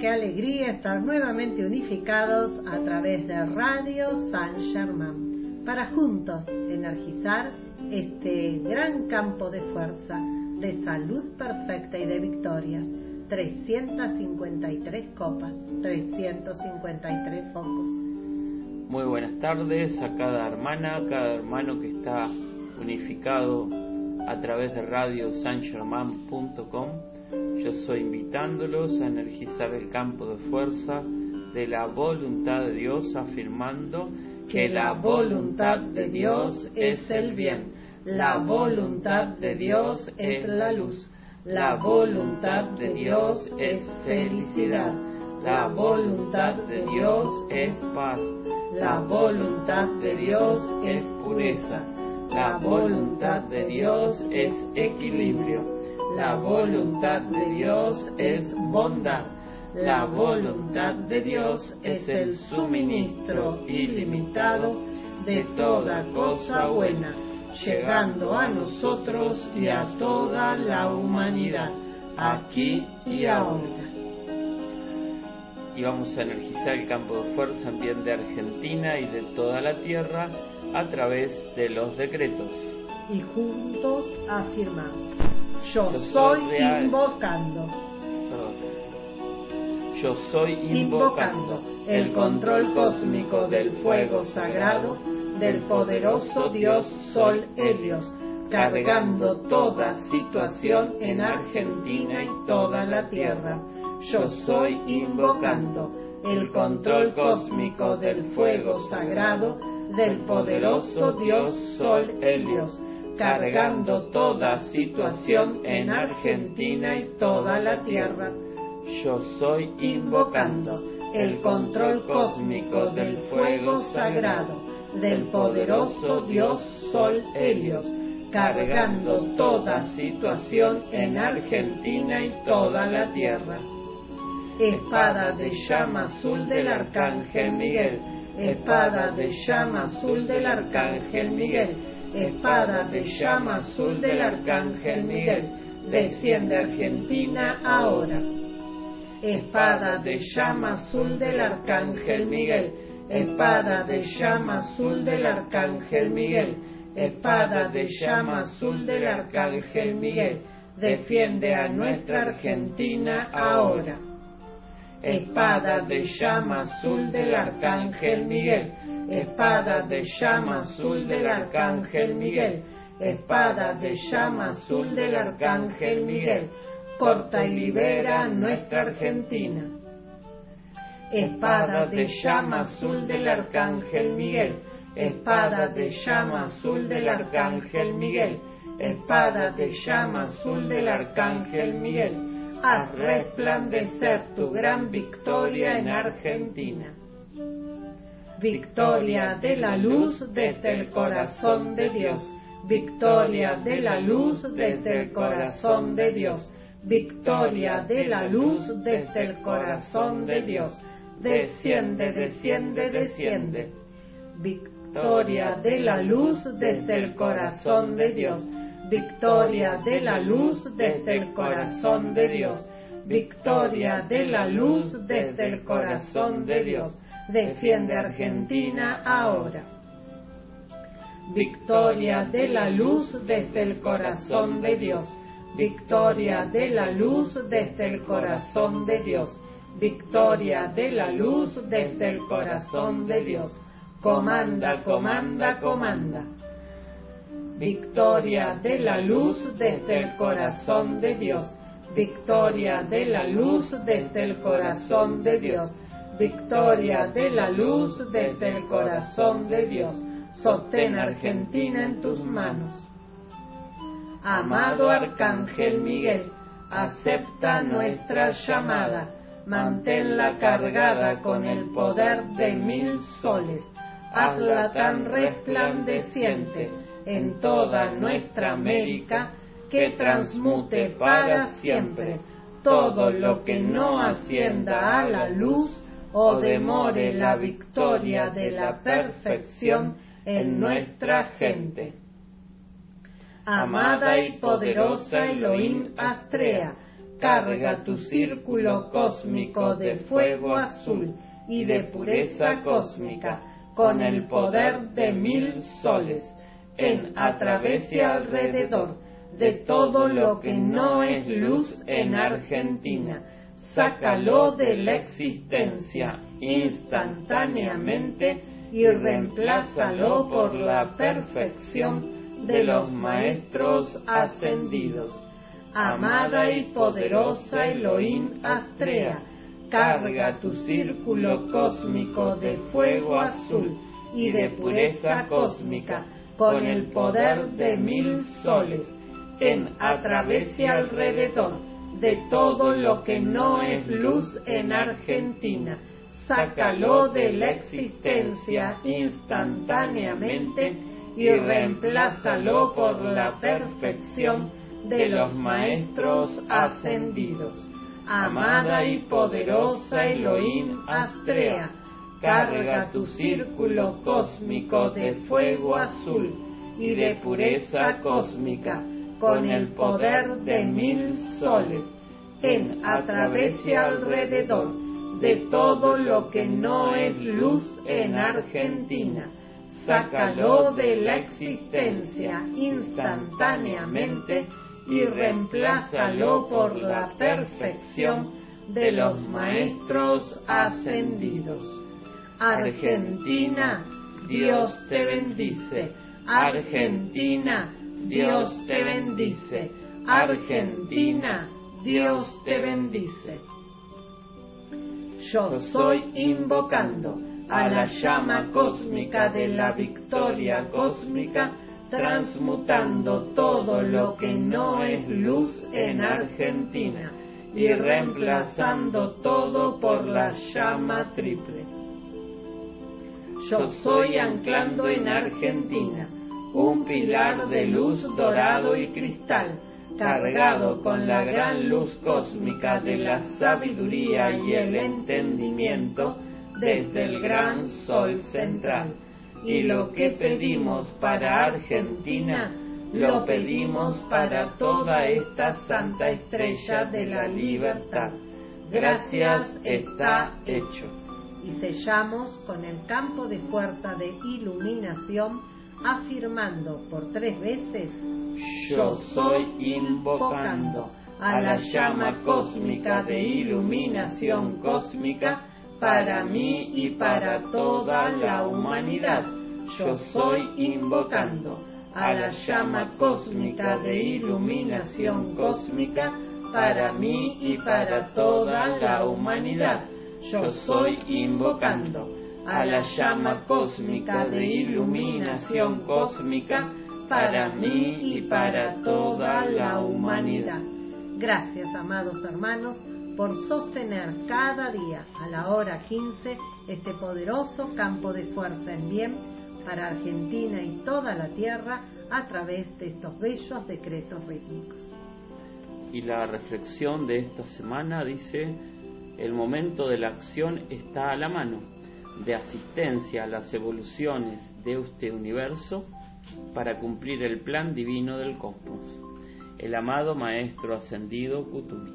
qué alegría estar nuevamente unificados a través de Radio San Germán para juntos energizar este gran campo de fuerza, de salud perfecta y de victorias. 353 copas, 353 focos. Muy buenas tardes a cada hermana, cada hermano que está unificado a través de radio sangerman.com yo soy invitándolos a energizar el campo de fuerza de la voluntad de Dios afirmando que la voluntad de Dios es el bien, la voluntad de Dios es la luz, la voluntad de Dios es felicidad, la voluntad de Dios es paz, la voluntad de Dios es pureza, la voluntad de Dios es equilibrio La voluntad de Dios es bondad. La voluntad de Dios es el suministro ilimitado de toda cosa buena, llegando a nosotros y a toda la humanidad, aquí y ahora. Y vamos a energizar el campo de fuerza bien de Argentina y de toda la Tierra a través de los decretos. Y juntos afirmamos, yo, soy invocando. Yo soy invocando el control cósmico del fuego sagrado del poderoso Dios Sol Helios, cargando toda situación en Argentina y toda la Tierra. Yo soy invocando el control cósmico del fuego sagrado del poderoso Dios Sol Helios, cargando toda situación en Argentina y toda la Tierra. Yo soy invocando el control cósmico del fuego sagrado del poderoso Dios Sol Helios, cargando toda situación en Argentina y toda la Tierra. Espada de llama azul del Arcángel Miguel, espada de llama azul del Arcángel Miguel, espada de llama azul del Arcángel Miguel, desciende Argentina ahora. Espada de llama azul del Arcángel Miguel, espada de llama azul del Arcángel Miguel, espada de llama azul del Arcángel Miguel, defiende a nuestra Argentina ahora espada de llama azul del Arcángel Miguel, espada de llama azul del Arcángel Miguel, espada de llama azul del Arcángel Miguel, corta y libera nuestra Argentina. Espada de llama azul del Arcángel Miguel, espada de llama azul del Arcángel Miguel, espada de llama azul del Arcángel Miguel. Haz resplandecer tu gran victoria en Argentina. Victoria de la luz desde el corazón de Dios. Victoria de la luz desde el corazón de Dios. Victoria de la luz desde el corazón de Dios. Desciende, desciende, desciende. Victoria de la luz desde el corazón de Dios victoria de la luz desde el corazón de Dios, victoria de la luz desde el corazón de Dios. Defiende Argentina ahora. Victoria de la luz desde el corazón de Dios, victoria de la luz desde el corazón de Dios, victoria de la luz desde el corazón de Dios. Comanda, comanda, comanda. Victoria de la luz desde el corazón de Dios, victoria de la luz desde el corazón de Dios, victoria de la luz desde el corazón de Dios. Sostén Argentina en tus manos. Amado Arcángel Miguel, acepta nuestra llamada, manténla cargada con el poder de mil soles, hazla tan resplandeciente en toda nuestra América que transmute para siempre todo lo que no ascienda a la luz o demore la victoria de la perfección en nuestra gente. Amada y poderosa Elohim Astrea, carga tu círculo cósmico de fuego azul y de pureza cósmica con el poder de mil soles en, a través y alrededor de todo lo que no es luz en Argentina. Sácalo de la existencia instantáneamente y reemplázalo por la perfección de los maestros ascendidos. Amada y poderosa Elohim Astrea, carga tu círculo cósmico de fuego azul y de pureza cósmica con el poder de mil soles, en a través alrededor de todo lo que no es luz en Argentina. Sácalo de la existencia instantáneamente y reemplázalo por la perfección de los maestros ascendidos. Amada y poderosa Elohim Astrea, carga tu círculo cósmico de fuego azul y de pureza cósmica con el poder de mil soles en a través y alrededor de todo lo que no es luz en Argentina. Sácalo de la existencia instantáneamente y reemplázalo por la perfección de los maestros ascendidos. Argentina, Dios te bendice. Argentina, Dios te bendice. Argentina, Dios te bendice. Yo soy invocando a la llama cósmica de la victoria cósmica transmutando todo lo que no es luz en Argentina y reemplazando todo por la llama triple. Yo soy anclando en Argentina un pilar de luz dorado y cristal, cargado con la gran luz cósmica de la sabiduría y el entendimiento desde el gran sol central y lo que pedimos para Argentina, lo pedimos para toda esta santa estrella de la libertad. Gracias está hecho. Y sellamos con el campo de fuerza de iluminación, afirmando por tres veces, yo soy invocando a la llama cósmica de iluminación cósmica para mí y para toda la humanidad. Yo soy invocando a la llama cósmica de iluminación cósmica para mí y para toda la humanidad. Yo soy invocando a la llama cósmica de iluminación cósmica para mí y para toda la humanidad. Gracias, amados hermanos por sostener cada día a la hora 15 este poderoso campo de fuerza en bien para Argentina y toda la Tierra a través de estos bellos decretos rítmicos. Y la reflexión de esta semana dice, el momento de la acción está a la mano, de asistencia a las evoluciones de este universo para cumplir el plan divino del cosmos. El amado Maestro Ascendido Kutumi.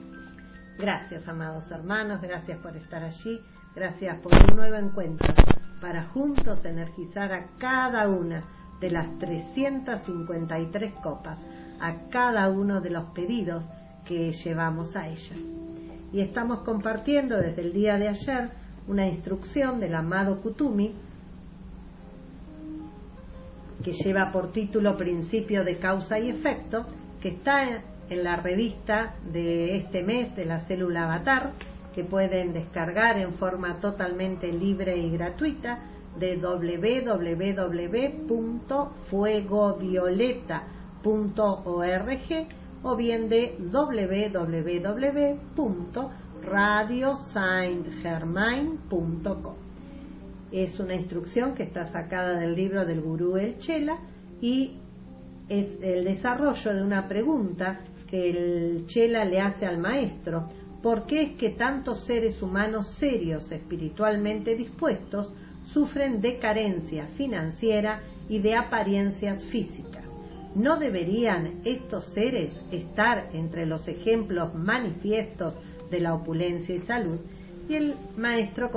Gracias, amados hermanos, gracias por estar allí, gracias por un nuevo encuentro para juntos energizar a cada una de las 353 copas, a cada uno de los pedidos que llevamos a ellas. Y estamos compartiendo desde el día de ayer una instrucción del amado Kutumi que lleva por título Principio de Causa y Efecto, que está en la revista de este mes de la célula Avatar, que pueden descargar en forma totalmente libre y gratuita de www.fuegovioleta.org o bien de www.radiosaintgermain.com. Es una instrucción que está sacada del libro del gurú El Chela y es el desarrollo de una pregunta que el Chela le hace al maestro, ¿por qué es que tantos seres humanos serios, espiritualmente dispuestos, sufren de carencia financiera y de apariencias físicas? ¿No deberían estos seres estar entre los ejemplos manifiestos de la opulencia y salud? Y el maestro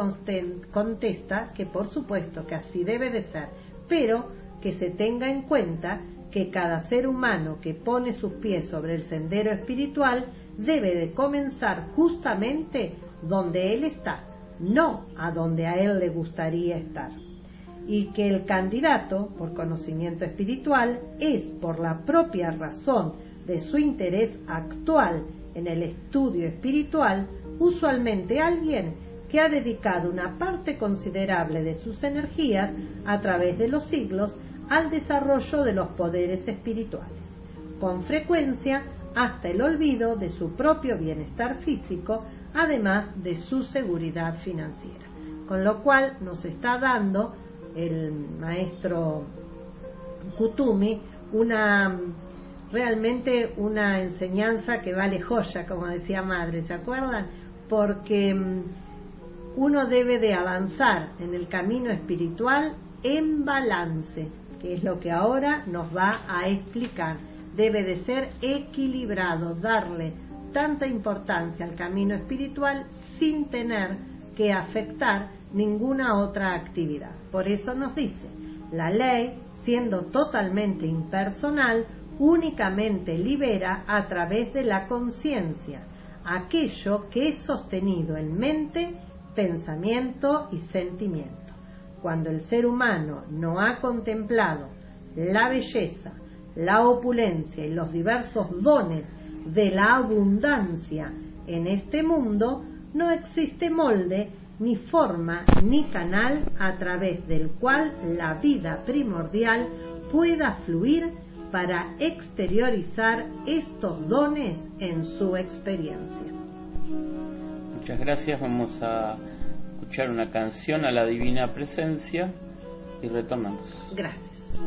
contesta que por supuesto que así debe de ser, pero que se tenga en cuenta que cada ser humano que pone sus pies sobre el sendero espiritual debe de comenzar justamente donde él está, no a donde a él le gustaría estar. Y que el candidato, por conocimiento espiritual, es por la propia razón de su interés actual en el estudio espiritual, usualmente alguien que ha dedicado una parte considerable de sus energías a través de los siglos al desarrollo de los poderes espirituales, con frecuencia hasta el olvido de su propio bienestar físico, además de su seguridad financiera. Con lo cual nos está dando el maestro Kutumi una, realmente una enseñanza que vale joya, como decía madre, ¿se acuerdan? Porque mm, uno debe de avanzar en el camino espiritual en balance, que es lo que ahora nos va a explicar. Debe de ser equilibrado, darle tanta importancia al camino espiritual sin tener que afectar ninguna otra actividad. Por eso nos dice, la ley, siendo totalmente impersonal, únicamente libera a través de la conciencia aquello que es sostenido en mente, pensamiento y sentimiento. Cuando el ser humano no ha contemplado la belleza, la opulencia y los diversos dones de la abundancia en este mundo, no existe molde, ni forma, ni canal a través del cual la vida primordial pueda fluir para exteriorizar estos dones en su experiencia. Muchas gracias, vamos a escuchar una canción a la divina presencia y retornamos. Gracias.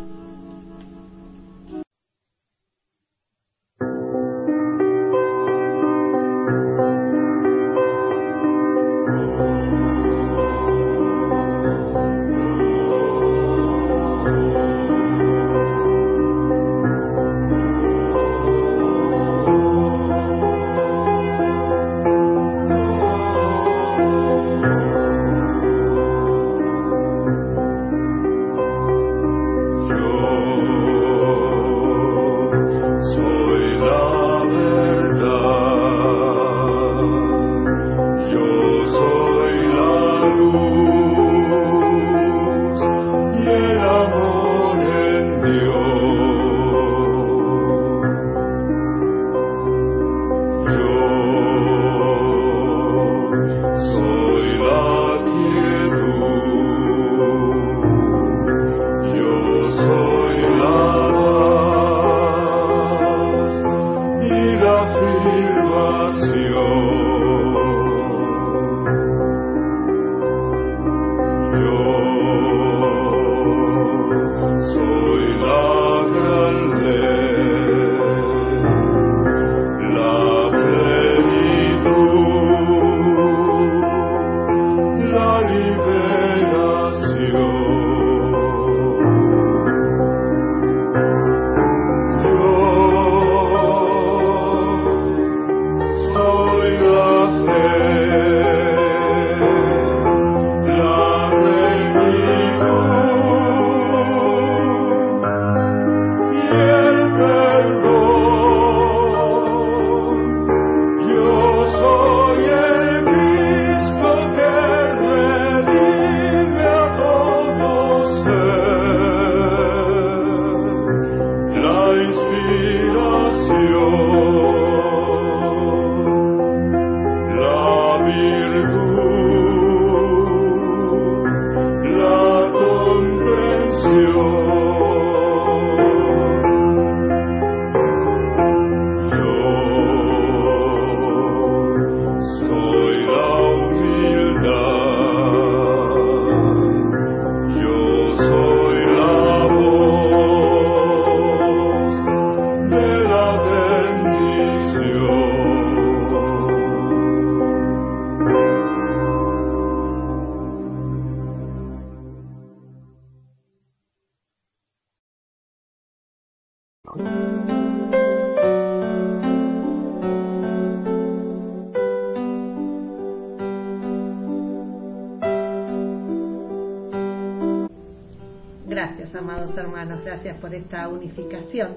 Gracias, amados hermanos, gracias por esta unificación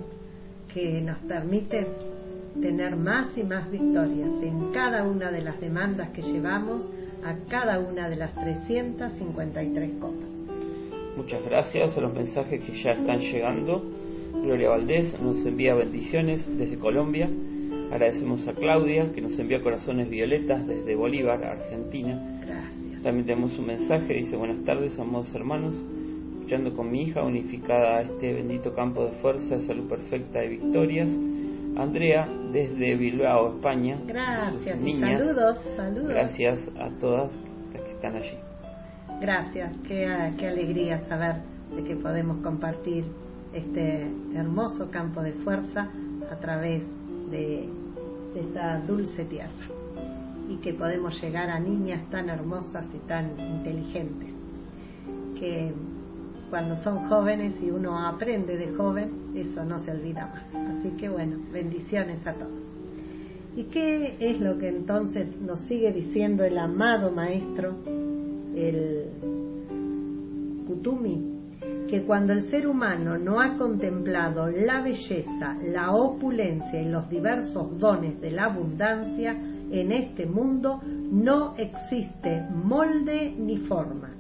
que nos permite tener más y más victorias en cada una de las demandas que llevamos a cada una de las 353 copas. Muchas gracias a los mensajes que ya están llegando. Gloria Valdés nos envía bendiciones desde Colombia. Agradecemos a Claudia que nos envía corazones violetas desde Bolívar, Argentina. Gracias. También tenemos un mensaje, dice buenas tardes, amados hermanos escuchando con mi hija unificada a este bendito campo de fuerza, de salud perfecta y victorias. Andrea, desde Bilbao, España. Gracias, saludos, saludos. Gracias a todas las que están allí. Gracias, qué, qué alegría saber de que podemos compartir este hermoso campo de fuerza a través de, de esta dulce tierra y que podemos llegar a niñas tan hermosas y tan inteligentes que cuando son jóvenes y uno aprende de joven, eso no se olvida más. Así que bueno, bendiciones a todos. ¿Y qué es lo que entonces nos sigue diciendo el amado maestro, el Kutumi? Que cuando el ser humano no ha contemplado la belleza, la opulencia y los diversos dones de la abundancia en este mundo, no existe molde ni forma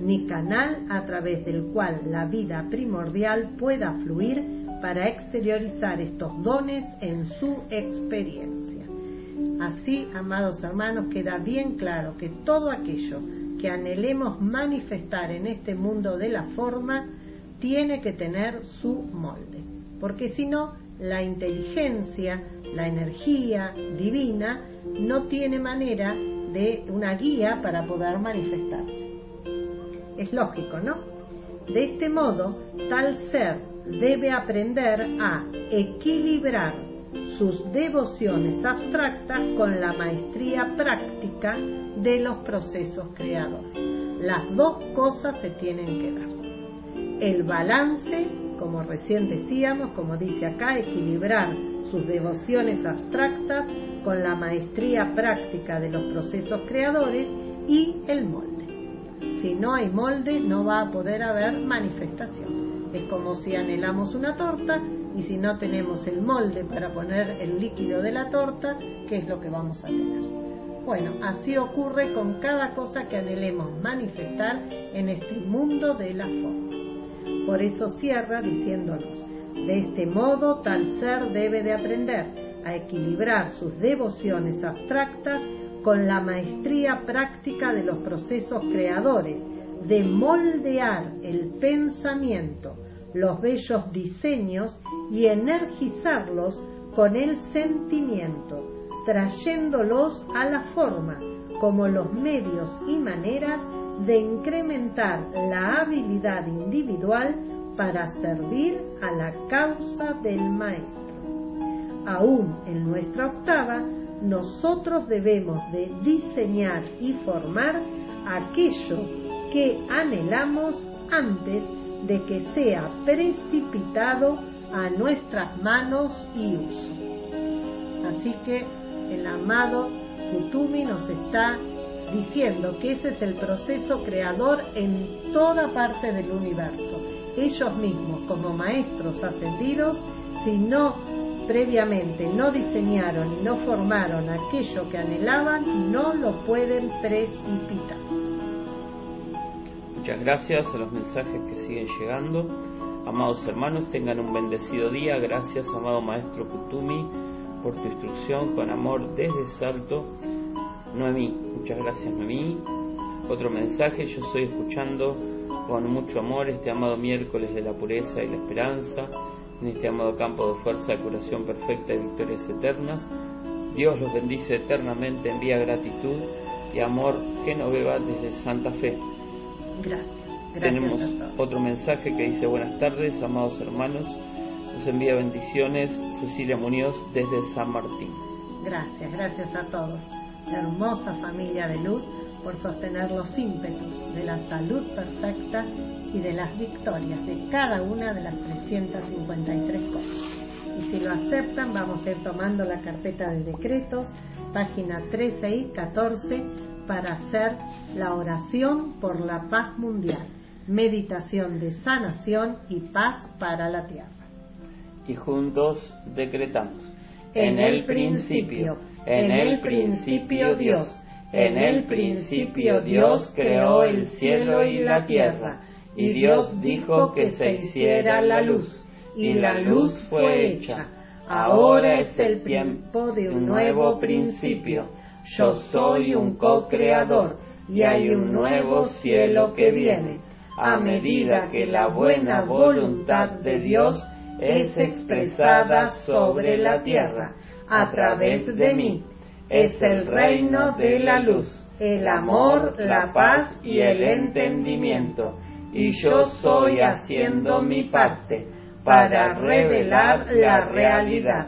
ni canal a través del cual la vida primordial pueda fluir para exteriorizar estos dones en su experiencia. Así, amados hermanos, queda bien claro que todo aquello que anhelemos manifestar en este mundo de la forma tiene que tener su molde, porque si no, la inteligencia, la energía divina no tiene manera de una guía para poder manifestarse. Es lógico, ¿no? De este modo, tal ser debe aprender a equilibrar sus devociones abstractas con la maestría práctica de los procesos creadores. Las dos cosas se tienen que dar. El balance, como recién decíamos, como dice acá, equilibrar sus devociones abstractas con la maestría práctica de los procesos creadores y el molde. Si no hay molde, no va a poder haber manifestación. Es como si anhelamos una torta y si no tenemos el molde para poner el líquido de la torta, ¿qué es lo que vamos a tener? Bueno, así ocurre con cada cosa que anhelemos manifestar en este mundo de la forma. Por eso cierra diciéndonos, de este modo tal ser debe de aprender a equilibrar sus devociones abstractas con la maestría práctica de los procesos creadores, de moldear el pensamiento, los bellos diseños y energizarlos con el sentimiento, trayéndolos a la forma como los medios y maneras de incrementar la habilidad individual para servir a la causa del maestro. Aún en nuestra octava nosotros debemos de diseñar y formar aquello que anhelamos antes de que sea precipitado a nuestras manos y uso. Así que el amado Kutumi nos está diciendo que ese es el proceso creador en toda parte del universo. Ellos mismos, como maestros ascendidos, si no previamente no diseñaron y no formaron aquello que anhelaban, no lo pueden precipitar. Muchas gracias a los mensajes que siguen llegando. Amados hermanos, tengan un bendecido día. Gracias, amado Maestro Kutumi, por tu instrucción con amor desde Salto. Noemí, muchas gracias, Noemí. Otro mensaje, yo estoy escuchando con mucho amor este amado miércoles de la pureza y la esperanza en este amado campo de fuerza, curación perfecta y victorias eternas. Dios los bendice eternamente, envía gratitud y amor Genoveva desde Santa Fe. Gracias. Tenemos otro mensaje que dice buenas tardes, amados hermanos. Nos envía bendiciones Cecilia Muñoz desde San Martín. Gracias, gracias a todos. La hermosa familia de luz por sostener los ímpetus de la salud perfecta y de las victorias de cada una de las 353 cosas. Y si lo aceptan, vamos a ir tomando la carpeta de decretos, página 13 y 14, para hacer la oración por la paz mundial, meditación de sanación y paz para la tierra. Y juntos decretamos. En el principio, en el principio Dios, en el principio Dios creó el cielo y la tierra y Dios dijo que se hiciera la luz, y la luz fue hecha. Ahora es el tiempo de un nuevo principio. Yo soy un co-creador y hay un nuevo cielo que viene, a medida que la buena voluntad de Dios es expresada sobre la tierra a través de mí. Es el reino de la luz, el amor, la paz y el entendimiento y yo soy haciendo mi parte para revelar la realidad.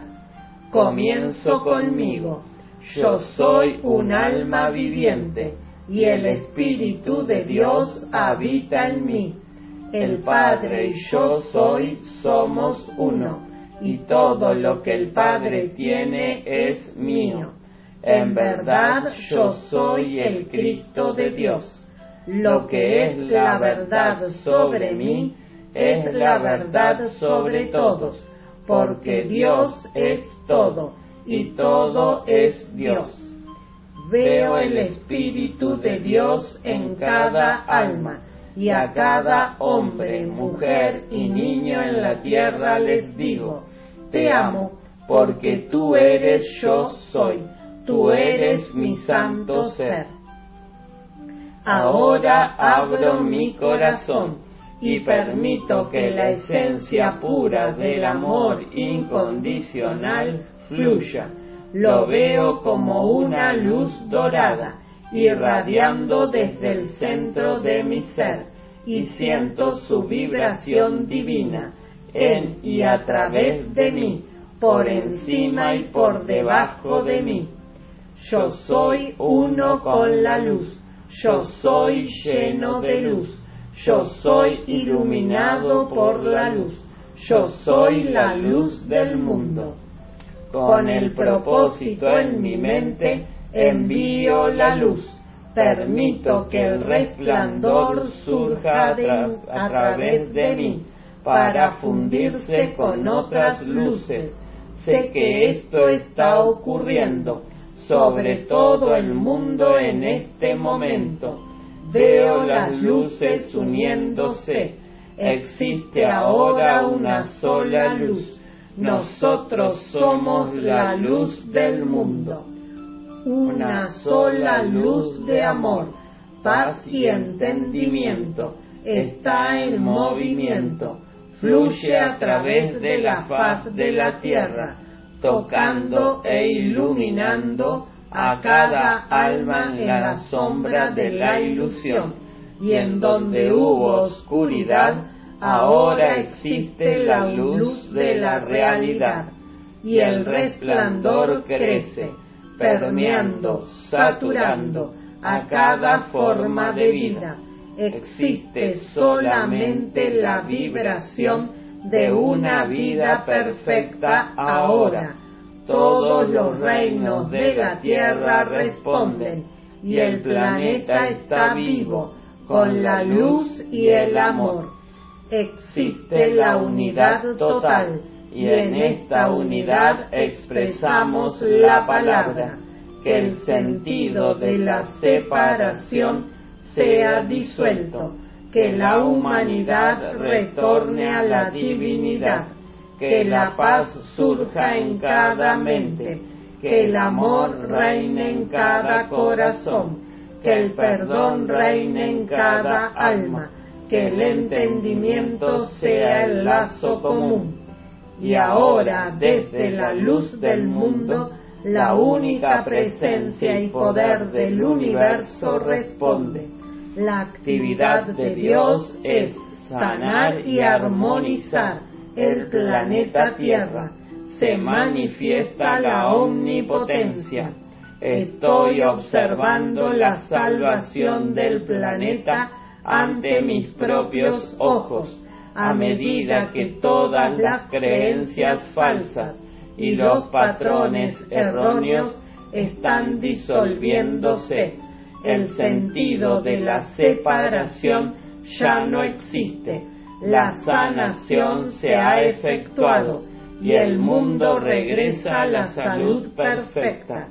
comienzo conmigo. Yo soy un alma viviente y el Espíritu de Dios habita en mí. El Padre y yo soy somos uno, y todo lo que el Padre tiene es mío. En verdad yo soy el Cristo de Dios. Lo que es la verdad sobre mí es la verdad sobre todos, porque Dios es todo y todo es Dios. Veo el Espíritu de Dios en cada alma y a cada hombre, mujer y niño en la tierra les digo, te amo porque tú eres yo soy, tú eres mi santo ser. Ahora abro mi corazón y permito que la esencia pura del amor incondicional fluya. Lo veo como una luz dorada irradiando desde el centro de mi ser y siento su vibración divina en y a través de mí, por encima y por debajo de mí. Yo soy uno con la luz, yo soy lleno de luz yo soy iluminado por la luz. Yo soy la luz del mundo. Con el propósito en mi mente envío la luz. Permito que el resplandor surja a través de mí para fundirse con otras luces. Sé que esto está ocurriendo sobre todo el mundo en este momento veo las luces uniéndose. Existe ahora una sola luz. Nosotros somos la luz del mundo. Una sola luz de amor, paz y entendimiento está en movimiento. Fluye a través de la faz de la tierra, tocando e iluminando a cada alma en la sombra de la ilusión, y en donde hubo oscuridad, ahora existe la luz de la realidad, y el resplandor crece, permeando, saturando a cada forma de vida. Existe solamente la vibración de una vida perfecta ahora. todos los reinos de la tierra responden y el planeta está vivo con la luz y el amor. Existe la unidad total y en esta unidad expresamos la palabra, que el sentido de la separación sea disuelto, que la humanidad retorne a la divinidad que la paz surja en cada mente, que el amor reine en cada corazón, que el perdón reine en cada alma, que el entendimiento sea el lazo común. Y ahora, desde la luz del mundo, la única presencia y poder del universo responde. La actividad de Dios es sanar y armonizar el planeta Tierra, se manifiesta la omnipotencia. Estoy observando la salvación del planeta ante mis propios ojos, a medida que todas las creencias falsas y los patrones erróneos están disolviéndose. El sentido de la separación ya no existe la sanación se ha efectuado y el mundo regresa a la salud perfecta.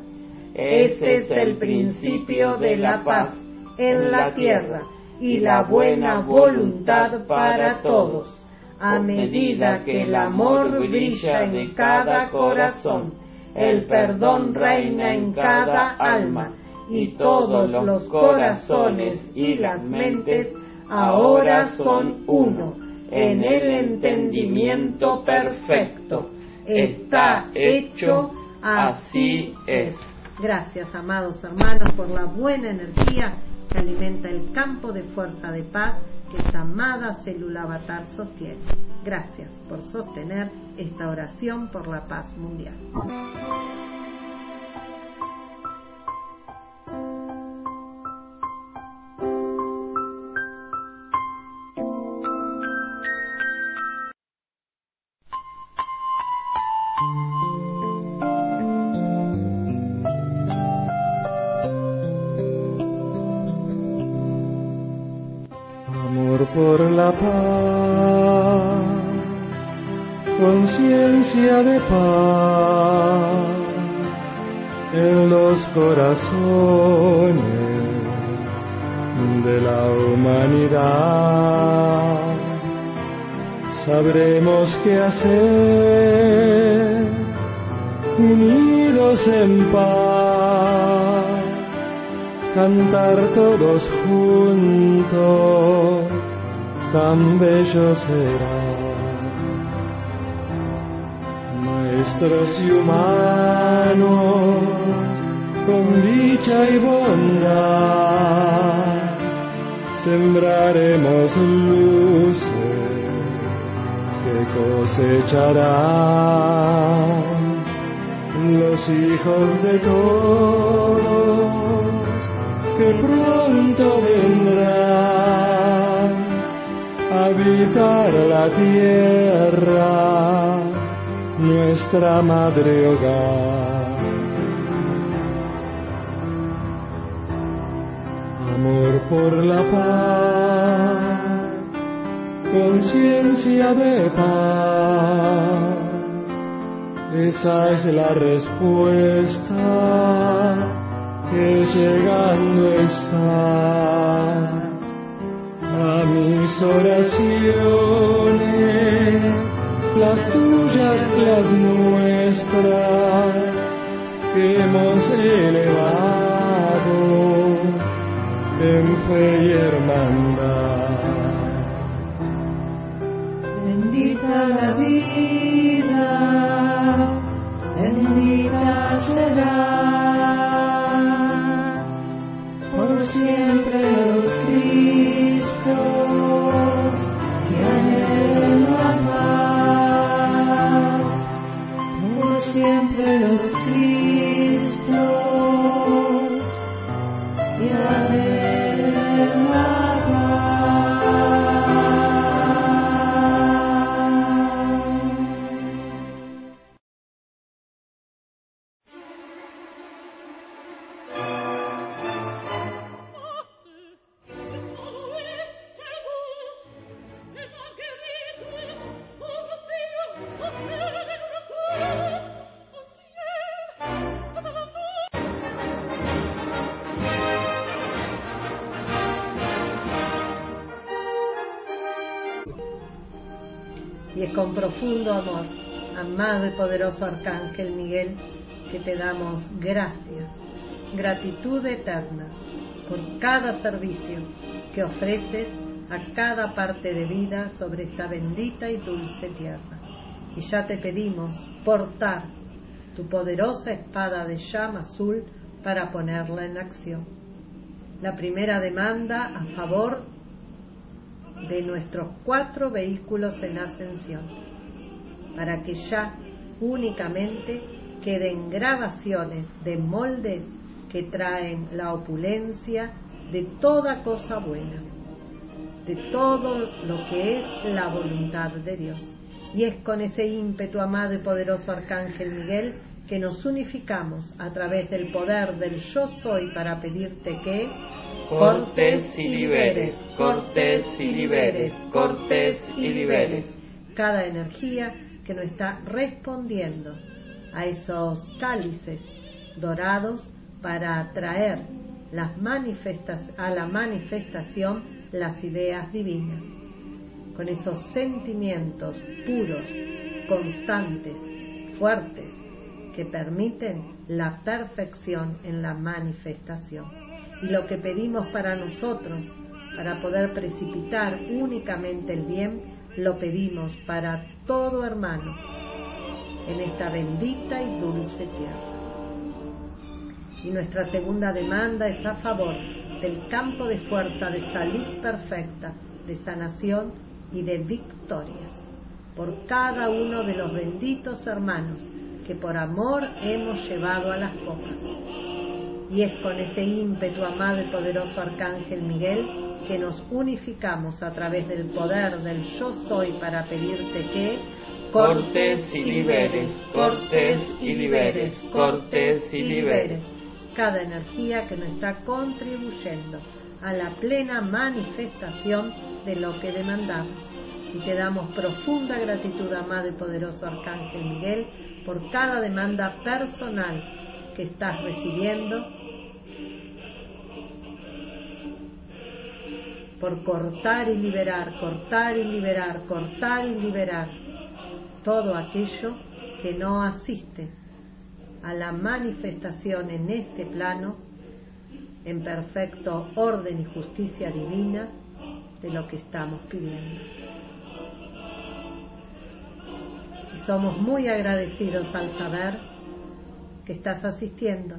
Ese es el principio de la paz en la tierra y la buena voluntad para todos. A medida que el amor brilla en cada corazón, el perdón reina en cada alma y todos los corazones y las mentes ahora son uno en el entendimiento perfecto. Está hecho, así es. Gracias, amados hermanos, por la buena energía que alimenta el campo de fuerza de paz que esta amada célula avatar sostiene. Gracias por sostener esta oración por la paz mundial. Corazones de la humanidad. Sabremos qué hacer, unidos en paz, cantar todos juntos tan bello será. Nuestros y humanos, con dicha y bondad, sembraremos luces que cosecharán los hijos de todos que pronto vendrán habitar la tierra, nuestra madre hogar. Amor por la paz, conciencia de paz, esa es la respuesta que llegando está. A mis oraciones, las tuyas, las nuestras, hemos elevado en. Bendita la vida, bendita será por siempre los que anhelen la paz, por siempre los Cristos y anhelen la y es con profundo amor, amado y poderoso Arcángel Miguel, que te damos gracias, gratitud eterna por cada servicio que ofreces a cada parte de vida sobre esta bendita y dulce tierra. Y ya te pedimos portar tu poderosa espada de llama azul para ponerla en acción. La primera demanda a favor de nuestros cuatro vehículos en ascensión, para que ya únicamente queden grabaciones de moldes que traen la opulencia de toda cosa buena, de todo lo que es la voluntad de Dios. Y es con ese ímpetu, amado y poderoso Arcángel Miguel, que nos unificamos a través del poder del yo soy para pedirte que cortes y liberes, cortes y liberes, cortes y liberes. Cada energía que nos está respondiendo a esos cálices dorados para atraer las manifestas a la manifestación las ideas divinas, con esos sentimientos puros, constantes, fuertes, que permiten la perfección en la manifestación y lo que pedimos para nosotros, para poder precipitar únicamente el bien, lo pedimos para todo hermano en esta bendita y dulce tierra. Y nuestra segunda demanda es a favor del campo de fuerza de salud perfecta de sanación y de victorias por cada uno de los benditos hermanos que por amor hemos llevado a las copas. Y es con ese ímpetu, amado y poderoso Arcángel Miguel, que nos unificamos a través del poder del yo soy para pedirte que cortes y liberes, cortes y liberes, cortes y liberes cada energía que nos está contribuyendo a la plena manifestación de lo que demandamos. Y te damos profunda gratitud, amado y poderoso Arcángel Miguel, por cada demanda personal que estás recibiendo, por cortar y liberar, cortar y liberar, cortar y liberar todo aquello que no asiste a la manifestación en este plano en perfecto orden y justicia divina de lo que estamos pidiendo. Y somos muy agradecidos al saber que estás asistiendo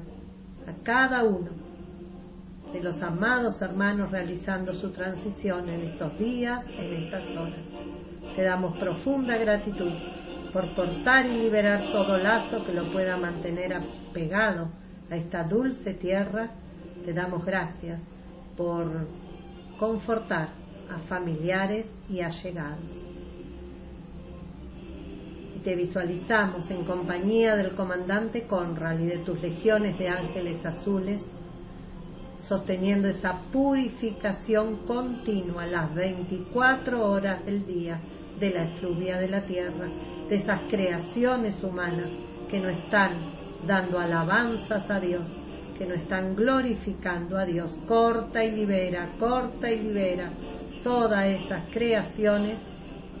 a cada uno de los amados hermanos realizando su transición en estos días, en estas horas. Te damos profunda gratitud por cortar y liberar todo lazo que lo pueda mantener apegado a esta dulce tierra te damos gracias por confortar a familiares y allegados. Y te visualizamos en compañía del comandante Conrad y de tus legiones de ángeles azules, sosteniendo esa purificación continua las 24 horas del día de la efluvia de la tierra, de esas creaciones humanas que no están dando alabanzas a Dios, que no están glorificando a Dios. Corta y libera, corta y libera todas esas creaciones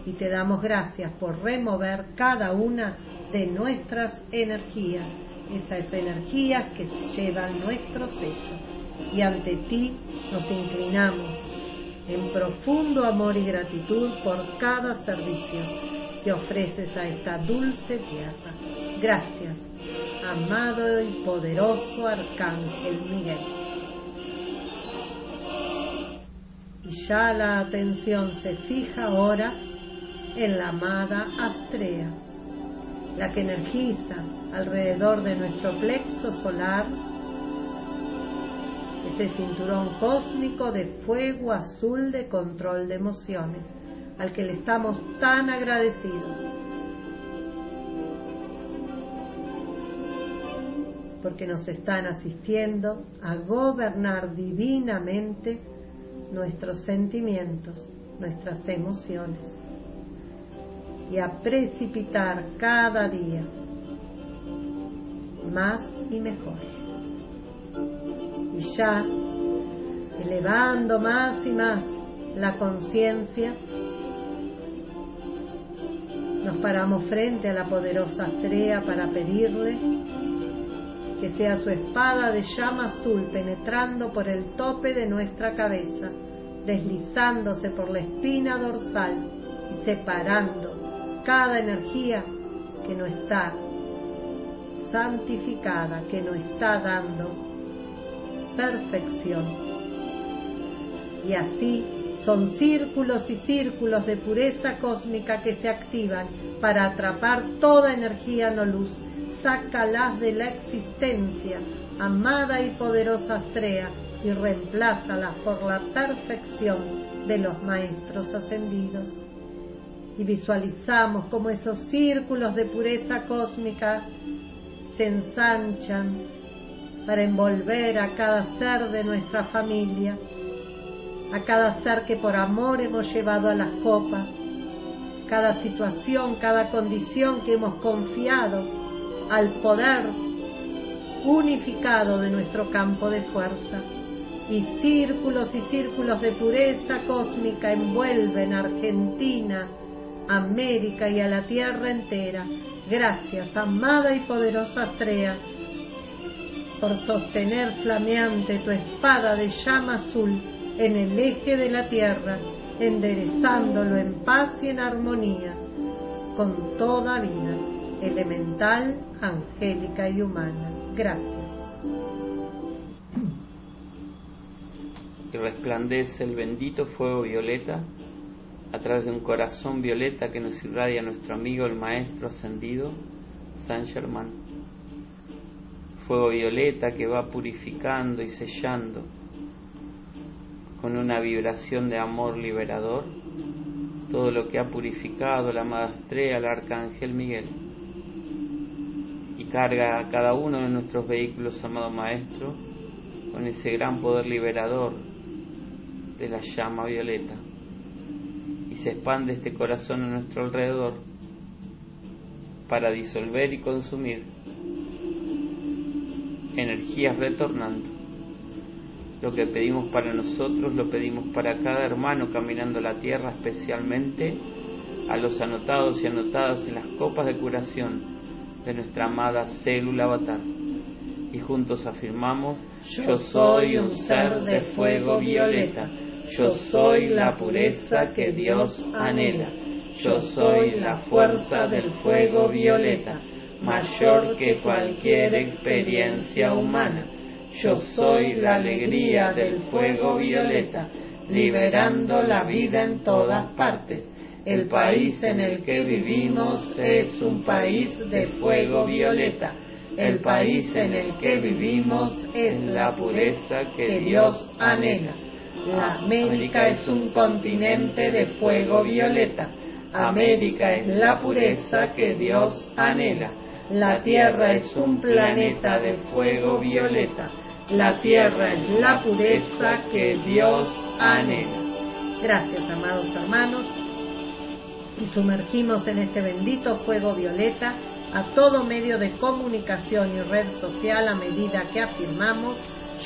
y te damos gracias por remover cada una de nuestras energías, esas energías que llevan nuestro sello. Y ante ti nos inclinamos en profundo amor y gratitud por cada servicio que ofreces a esta dulce tierra. Gracias amado y poderoso Arcángel Miguel. Y ya la atención se fija ahora en la amada Astrea, la que energiza alrededor de nuestro plexo solar ese cinturón cósmico de fuego azul de control de emociones, al que le estamos tan agradecidos porque nos están asistiendo a gobernar divinamente nuestros sentimientos, nuestras emociones y a precipitar cada día más y mejor. Y ya, elevando más y más la conciencia, nos paramos frente a la poderosa estrella para pedirle que sea su espada de llama azul penetrando por el tope de nuestra cabeza, deslizándose por la espina dorsal y separando cada energía que no está santificada, que no está dando perfección. Y así son círculos y círculos de pureza cósmica que se activan para atrapar toda energía no luz sácalas de la existencia, amada y poderosa Astrea, y reemplázalas por la perfección de los maestros ascendidos. Y visualizamos como esos círculos de pureza cósmica se ensanchan para envolver a cada ser de nuestra familia, a cada ser que por amor hemos llevado a las copas, cada situación, cada condición que hemos confiado al poder unificado de nuestro campo de fuerza. Y círculos y círculos de pureza cósmica envuelven a Argentina, América y a la tierra entera. Gracias, amada y poderosa Astrea, por sostener flameante tu espada de llama azul en el eje de la tierra, enderezándolo en paz y en armonía con toda vida elemental, angélica y humana. Gracias. Y resplandece el bendito fuego violeta a través de un corazón violeta que nos irradia nuestro amigo el Maestro Ascendido, San Germán. Fuego violeta que va purificando y sellando con una vibración de amor liberador todo lo que ha purificado la amada estrella, el Arcángel Miguel. Y carga a cada uno de nuestros vehículos, amado Maestro, con ese gran poder liberador de la llama violeta. Y se expande este corazón a nuestro alrededor para disolver y consumir energías retornando. Lo que pedimos para nosotros lo pedimos para cada hermano caminando la tierra, especialmente a los anotados y anotadas en las copas de curación de nuestra amada célula avatar. Y juntos afirmamos, yo soy un ser de fuego violeta, yo soy la pureza que Dios anhela, yo soy la fuerza del fuego violeta, mayor que cualquier experiencia humana yo soy la alegría del fuego violeta, liberando la vida en todas partes. El país en el que vivimos es un país de fuego violeta. El país en el que vivimos es la pureza que Dios anhela. La América es un continente de fuego violeta. América es la pureza que Dios anhela. La Tierra es un planeta de fuego violeta. La Tierra es la pureza que Dios anhela. Gracias, amados hermanos. Y sumergimos en este bendito fuego violeta a todo medio de comunicación y red social a medida que afirmamos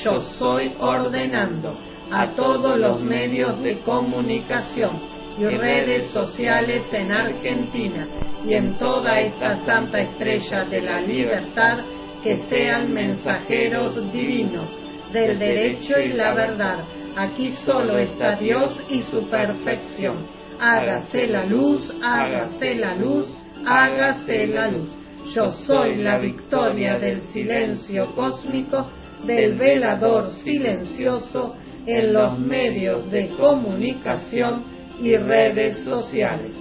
yo soy ordenando a todos los medios de comunicación y redes sociales en Argentina y en toda esta santa estrella de la libertad que sean mensajeros divinos del derecho y la verdad. Aquí solo está Dios y su perfección. Hágase la luz, hágase la luz, hágase la luz. Yo soy la victoria del silencio cósmico, del velador silencioso en los medios de comunicación y redes sociales.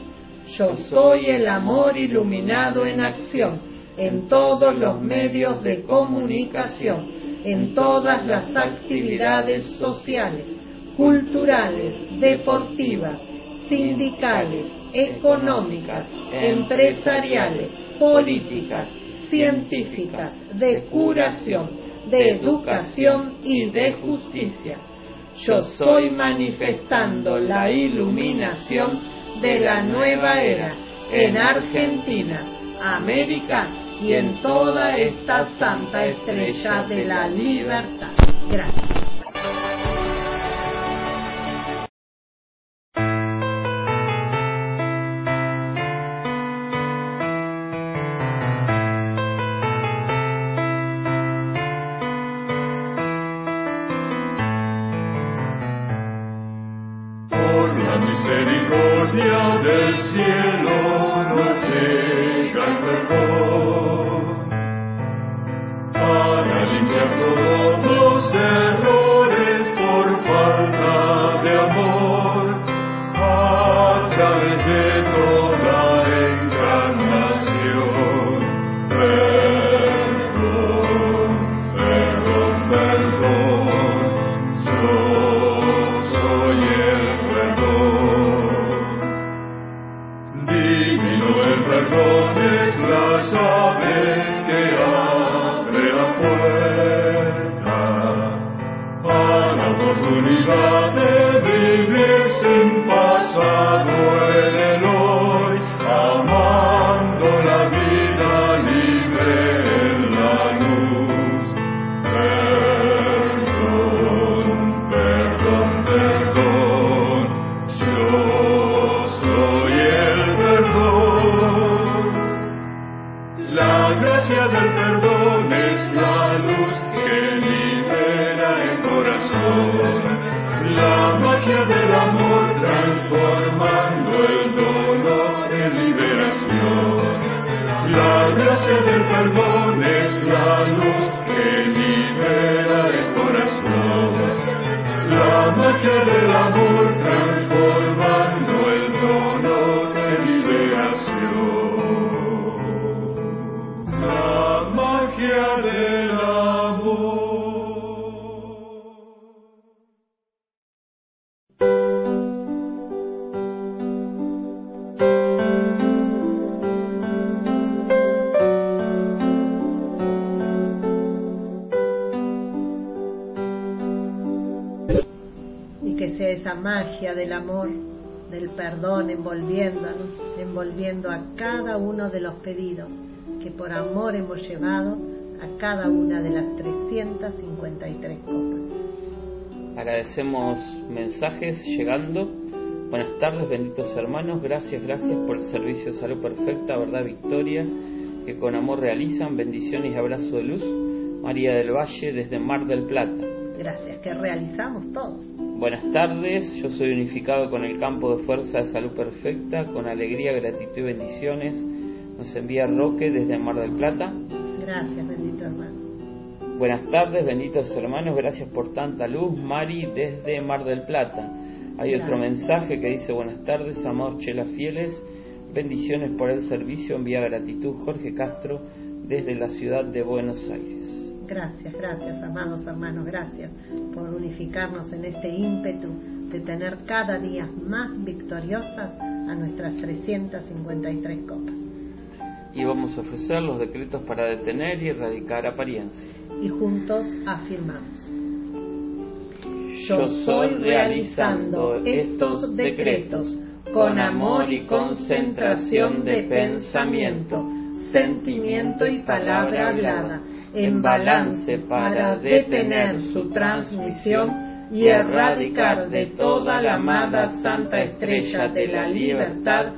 Yo soy el amor iluminado en acción en todos los medios de comunicación, en todas las actividades sociales, culturales, deportivas, sindicales, económicas, empresariales, políticas, científicas, de curación, de educación y de justicia. Yo soy manifestando la iluminación de la nueva era en Argentina, América y en toda esta santa estrella de la libertad. Gracias. La gracia del carbón es la luz que libera de corazón. La magia del amor. Perdón envolviéndonos, envolviendo a cada uno de los pedidos que por amor hemos llevado a cada una de las 353 copas. Agradecemos mensajes llegando. Buenas tardes, benditos hermanos. Gracias, gracias por el servicio de salud perfecta, verdad, victoria, que con amor realizan. Bendiciones y abrazo de luz. María del Valle, desde Mar del Plata. Gracias, que realizamos todos. Buenas tardes, yo soy unificado con el campo de fuerza de salud perfecta, con alegría, gratitud y bendiciones. Nos envía Roque desde Mar del Plata. Gracias, bendito hermano. Buenas tardes, benditos hermanos, gracias por tanta luz. Mari desde Mar del Plata. Hay otro mensaje que dice buenas tardes, amados chelas fieles, bendiciones por el servicio, envía gratitud Jorge Castro desde la ciudad de Buenos Aires. Gracias, gracias, amados hermanos, gracias por unificarnos en este ímpetu de tener cada día más victoriosas a nuestras 353 copas. Y vamos a ofrecer los decretos para detener y erradicar apariencias. Y juntos afirmamos. Yo soy realizando estos decretos con amor y concentración de pensamiento, sentimiento y palabra hablada, en balance para detener su transmisión y erradicar de toda la amada Santa Estrella de la Libertad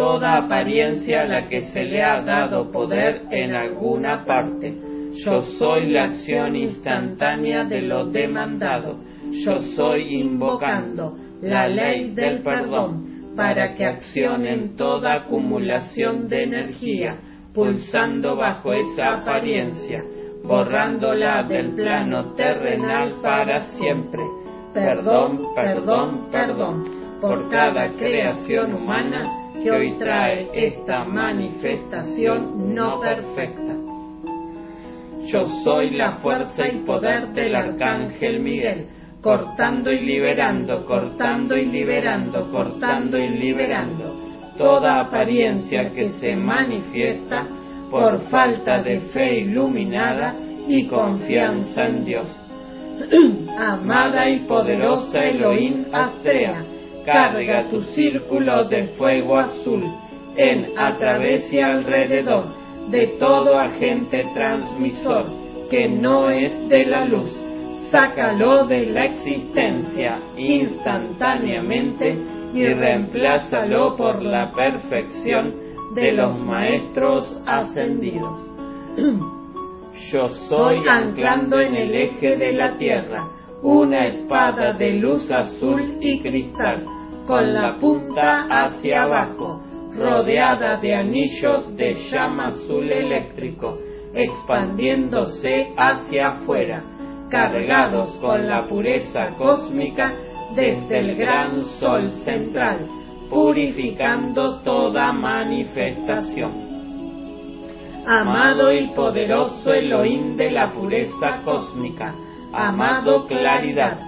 toda apariencia a la que se le ha dado poder en alguna parte. Yo soy la acción instantánea de lo demandado. Yo soy invocando la ley del perdón para que accionen toda acumulación de energía, pulsando bajo esa apariencia, borrándola del plano terrenal para siempre. Perdón, perdón, perdón por cada creación humana que hoy trae esta manifestación no perfecta. Yo soy la fuerza y poder del Arcángel Miguel, cortando y liberando, cortando y liberando, cortando y liberando toda apariencia que se manifiesta por falta de fe iluminada y confianza en Dios. Amada y poderosa Elohim Astrea, carga tu círculo de fuego azul en, a través y alrededor de todo agente transmisor que no es de la luz. Sácalo de la existencia instantáneamente y reemplázalo por la perfección de los maestros ascendidos. Yo soy anclando en el eje de la tierra una espada de luz azul y cristal, con la punta hacia abajo, rodeada de anillos de llama azul eléctrico, expandiéndose hacia afuera, cargados con la pureza cósmica desde el gran sol central, purificando toda manifestación. Amado y poderoso Elohim de la pureza cósmica, amado claridad,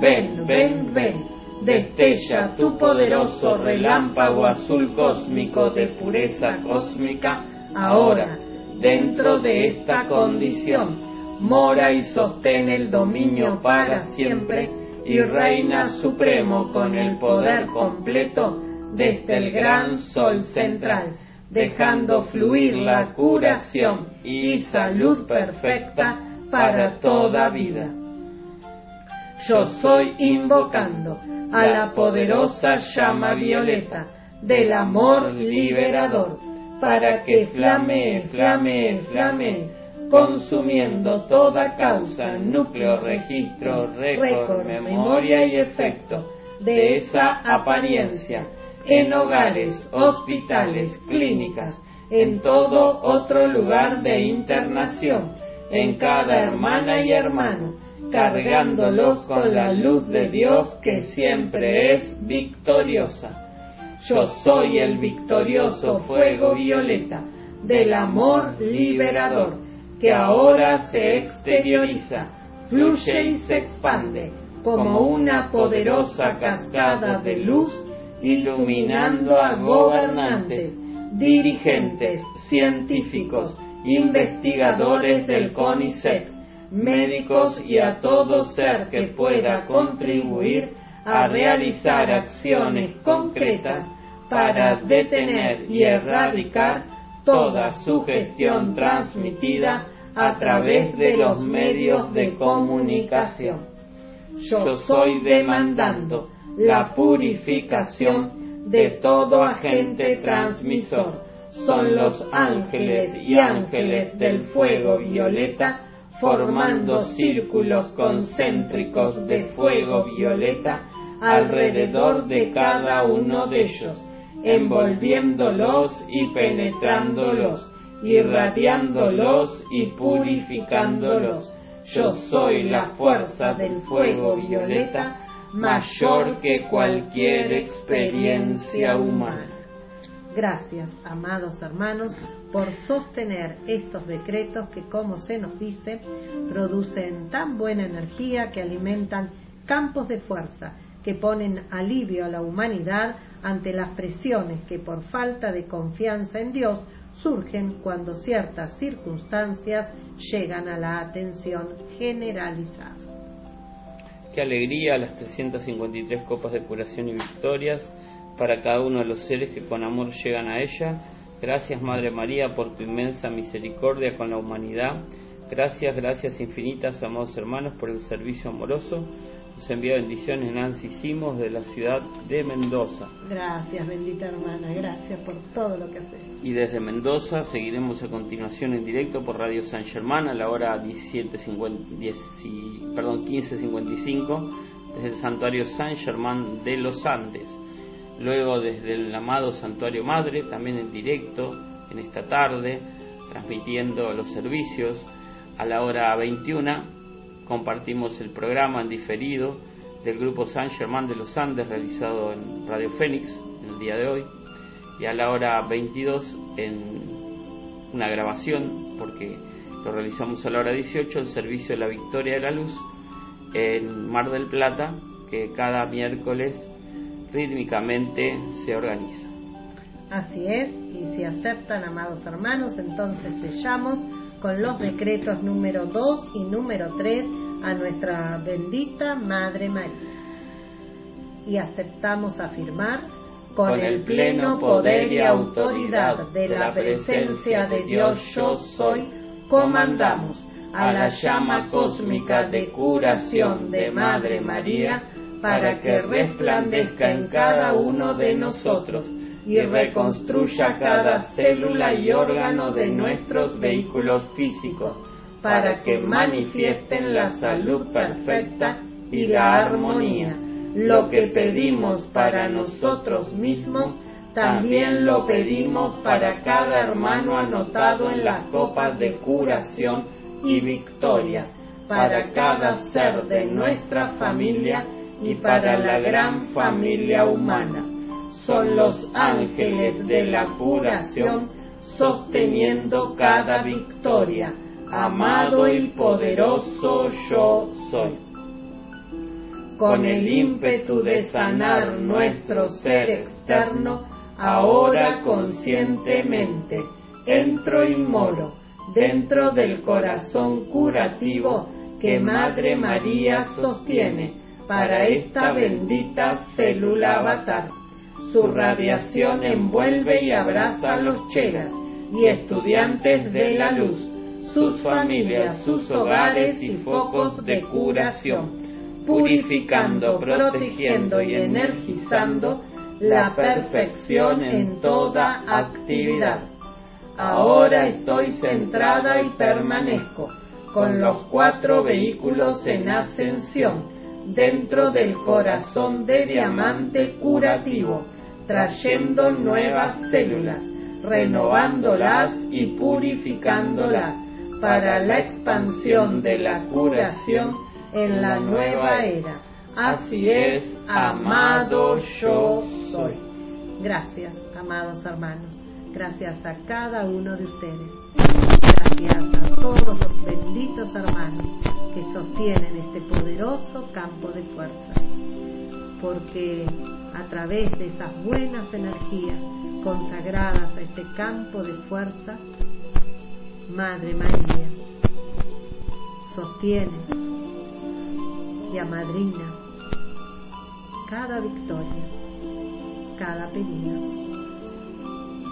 ven, ven, ven, destella tu poderoso relámpago azul cósmico de pureza cósmica, ahora, dentro de esta condición, mora y sostén el dominio para siempre y reina supremo con el poder completo desde el gran sol central, dejando fluir la curación y salud perfecta para toda vida. Yo soy invocando a la poderosa llama violeta del amor liberador para que flame, flame, flame, consumiendo toda causa, núcleo, registro, récord, memoria y efecto de esa apariencia en hogares, hospitales, clínicas, en todo otro lugar de internación en cada hermana y hermano, cargándolos con la luz de Dios que siempre es victoriosa. Yo soy el victorioso fuego violeta del amor liberador, que ahora se exterioriza, fluye y se expande como una poderosa cascada de luz, iluminando a gobernantes, dirigentes, científicos, investigadores del CONICET, médicos y a todo ser que pueda contribuir a realizar acciones concretas para detener y erradicar toda sugestión transmitida a través de los medios de comunicación. Yo soy demandando la purificación de todo agente transmisor. Son los ángeles y ángeles del fuego violeta formando círculos concéntricos de fuego violeta alrededor de cada uno de ellos, envolviéndolos y penetrándolos, irradiándolos y purificándolos. Yo soy la fuerza del fuego violeta mayor que cualquier experiencia humana. Gracias, amados hermanos, por sostener estos decretos que, como se nos dice, producen tan buena energía que alimentan campos de fuerza que ponen alivio a la humanidad ante las presiones que por falta de confianza en Dios surgen cuando ciertas circunstancias llegan a la atención generalizada. Qué alegría las 353 copas de curación y victorias para cada uno de los seres que con amor llegan a ella. Gracias Madre María por tu inmensa misericordia con la humanidad. Gracias, gracias infinitas, amados hermanos, por el servicio amoroso. Nos envía bendiciones Nancy Simos de la ciudad de Mendoza. Gracias, bendita hermana, gracias por todo lo que haces. Y desde Mendoza seguiremos a continuación en directo por Radio San Germán a la hora 17.50, perdón, 15.55 desde el santuario San Germán de los Andes. Luego desde el amado Santuario Madre, también en directo en esta tarde, transmitiendo los servicios a la hora 21. Compartimos el programa en diferido del grupo San Germán de los Andes realizado en Radio Fénix el día de hoy y a la hora 22 en una grabación porque lo realizamos a la hora 18 el servicio de la Victoria de la Luz en Mar del Plata que cada miércoles rítmicamente se organiza. Así es, y si aceptan, amados hermanos, entonces sellamos con los decretos número 2 y número 3 a nuestra bendita Madre María. Y aceptamos afirmar con el pleno poder y autoridad de la presencia de Dios yo soy, comandamos a la llama cósmica de curación de Madre María para que resplandezca en cada uno de nosotros y reconstruya cada célula y órgano de nuestros vehículos físicos, para que manifiesten la salud perfecta y la armonía. Lo que pedimos para nosotros mismos, también lo pedimos para cada hermano anotado en las copas de curación y victorias, para cada ser de nuestra familia, y para la gran familia humana. Son los ángeles de la curación sosteniendo cada victoria. Amado y poderoso yo soy. Con el ímpetu de sanar nuestro ser externo, ahora conscientemente entro y moro dentro del corazón curativo que Madre María sostiene para esta bendita célula avatar. Su radiación envuelve y abraza a los chelas y estudiantes de la luz, sus familias, sus hogares y focos de curación, purificando, protegiendo y energizando la perfección en toda actividad. Ahora estoy centrada y permanezco con los cuatro vehículos en ascensión dentro del corazón de diamante curativo, trayendo nuevas células, renovándolas y purificándolas para la expansión de la curación en la nueva era. Así es, amado yo soy. Gracias, amados hermanos. Gracias a cada uno de ustedes. Gracias a todos los benditos hermanos que sostienen este poderoso campo de fuerza, porque a través de esas buenas energías consagradas a este campo de fuerza, Madre María sostiene y amadrina cada victoria, cada pedido.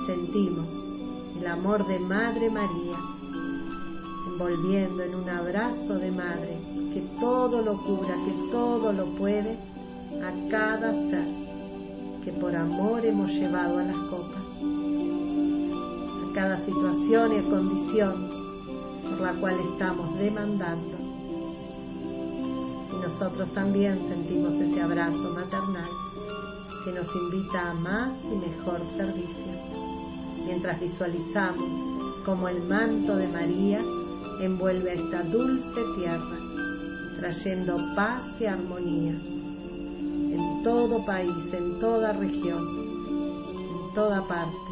Sentimos el amor de Madre María, envolviendo en un abrazo de Madre que todo lo cura, que todo lo puede a cada ser que por amor hemos llevado a las copas, cada situación y condición por la cual estamos demandando. Y nosotros también sentimos ese abrazo maternal que nos invita a más y mejor servicio, mientras visualizamos como el manto de María envuelve a esta dulce tierra, trayendo paz y armonía en todo país, en toda región, en toda parte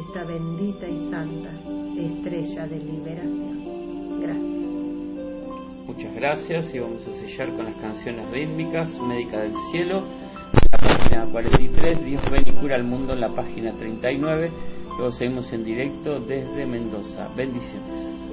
esta bendita y santa estrella de liberación. Gracias. Muchas gracias y vamos a sellar con las canciones rítmicas Médica del Cielo, la página 43, Dios ven y cura al mundo en la página 39. Luego seguimos en directo desde Mendoza. Bendiciones.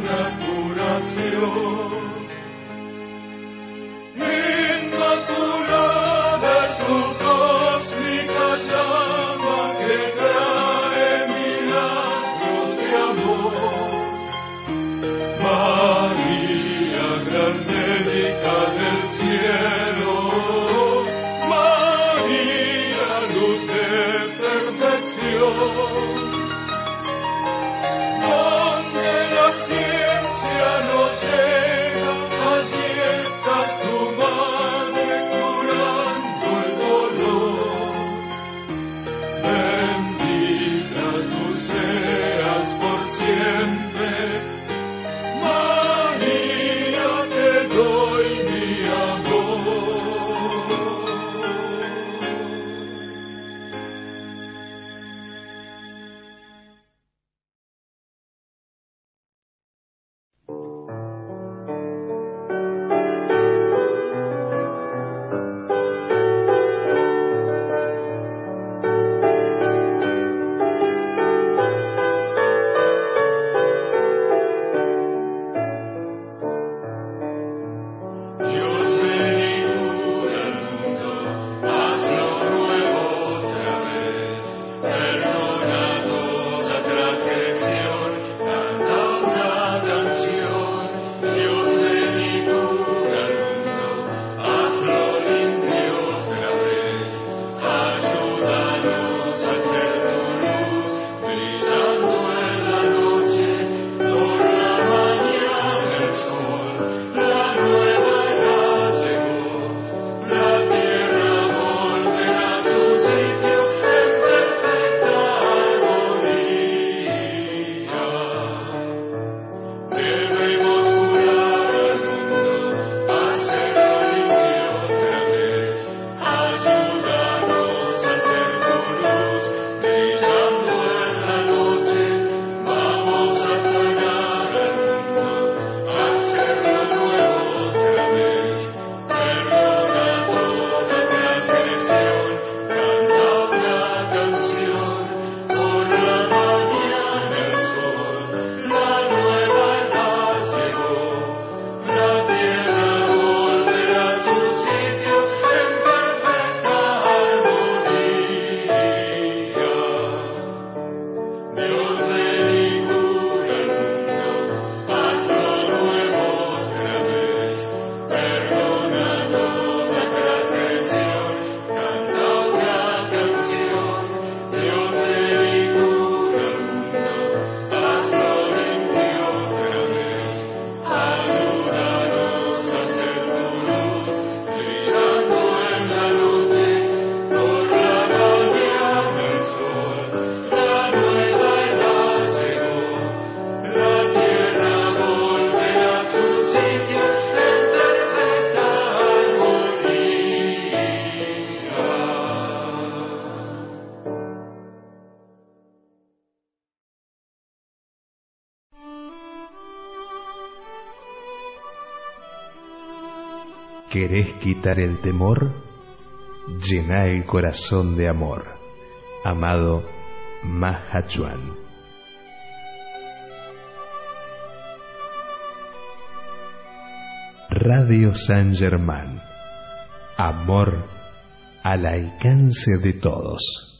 María, grande ¿Querés quitar el temor? Llena el corazón de amor. Amado Mahachuan. Radio San Germán. Amor al alcance de todos.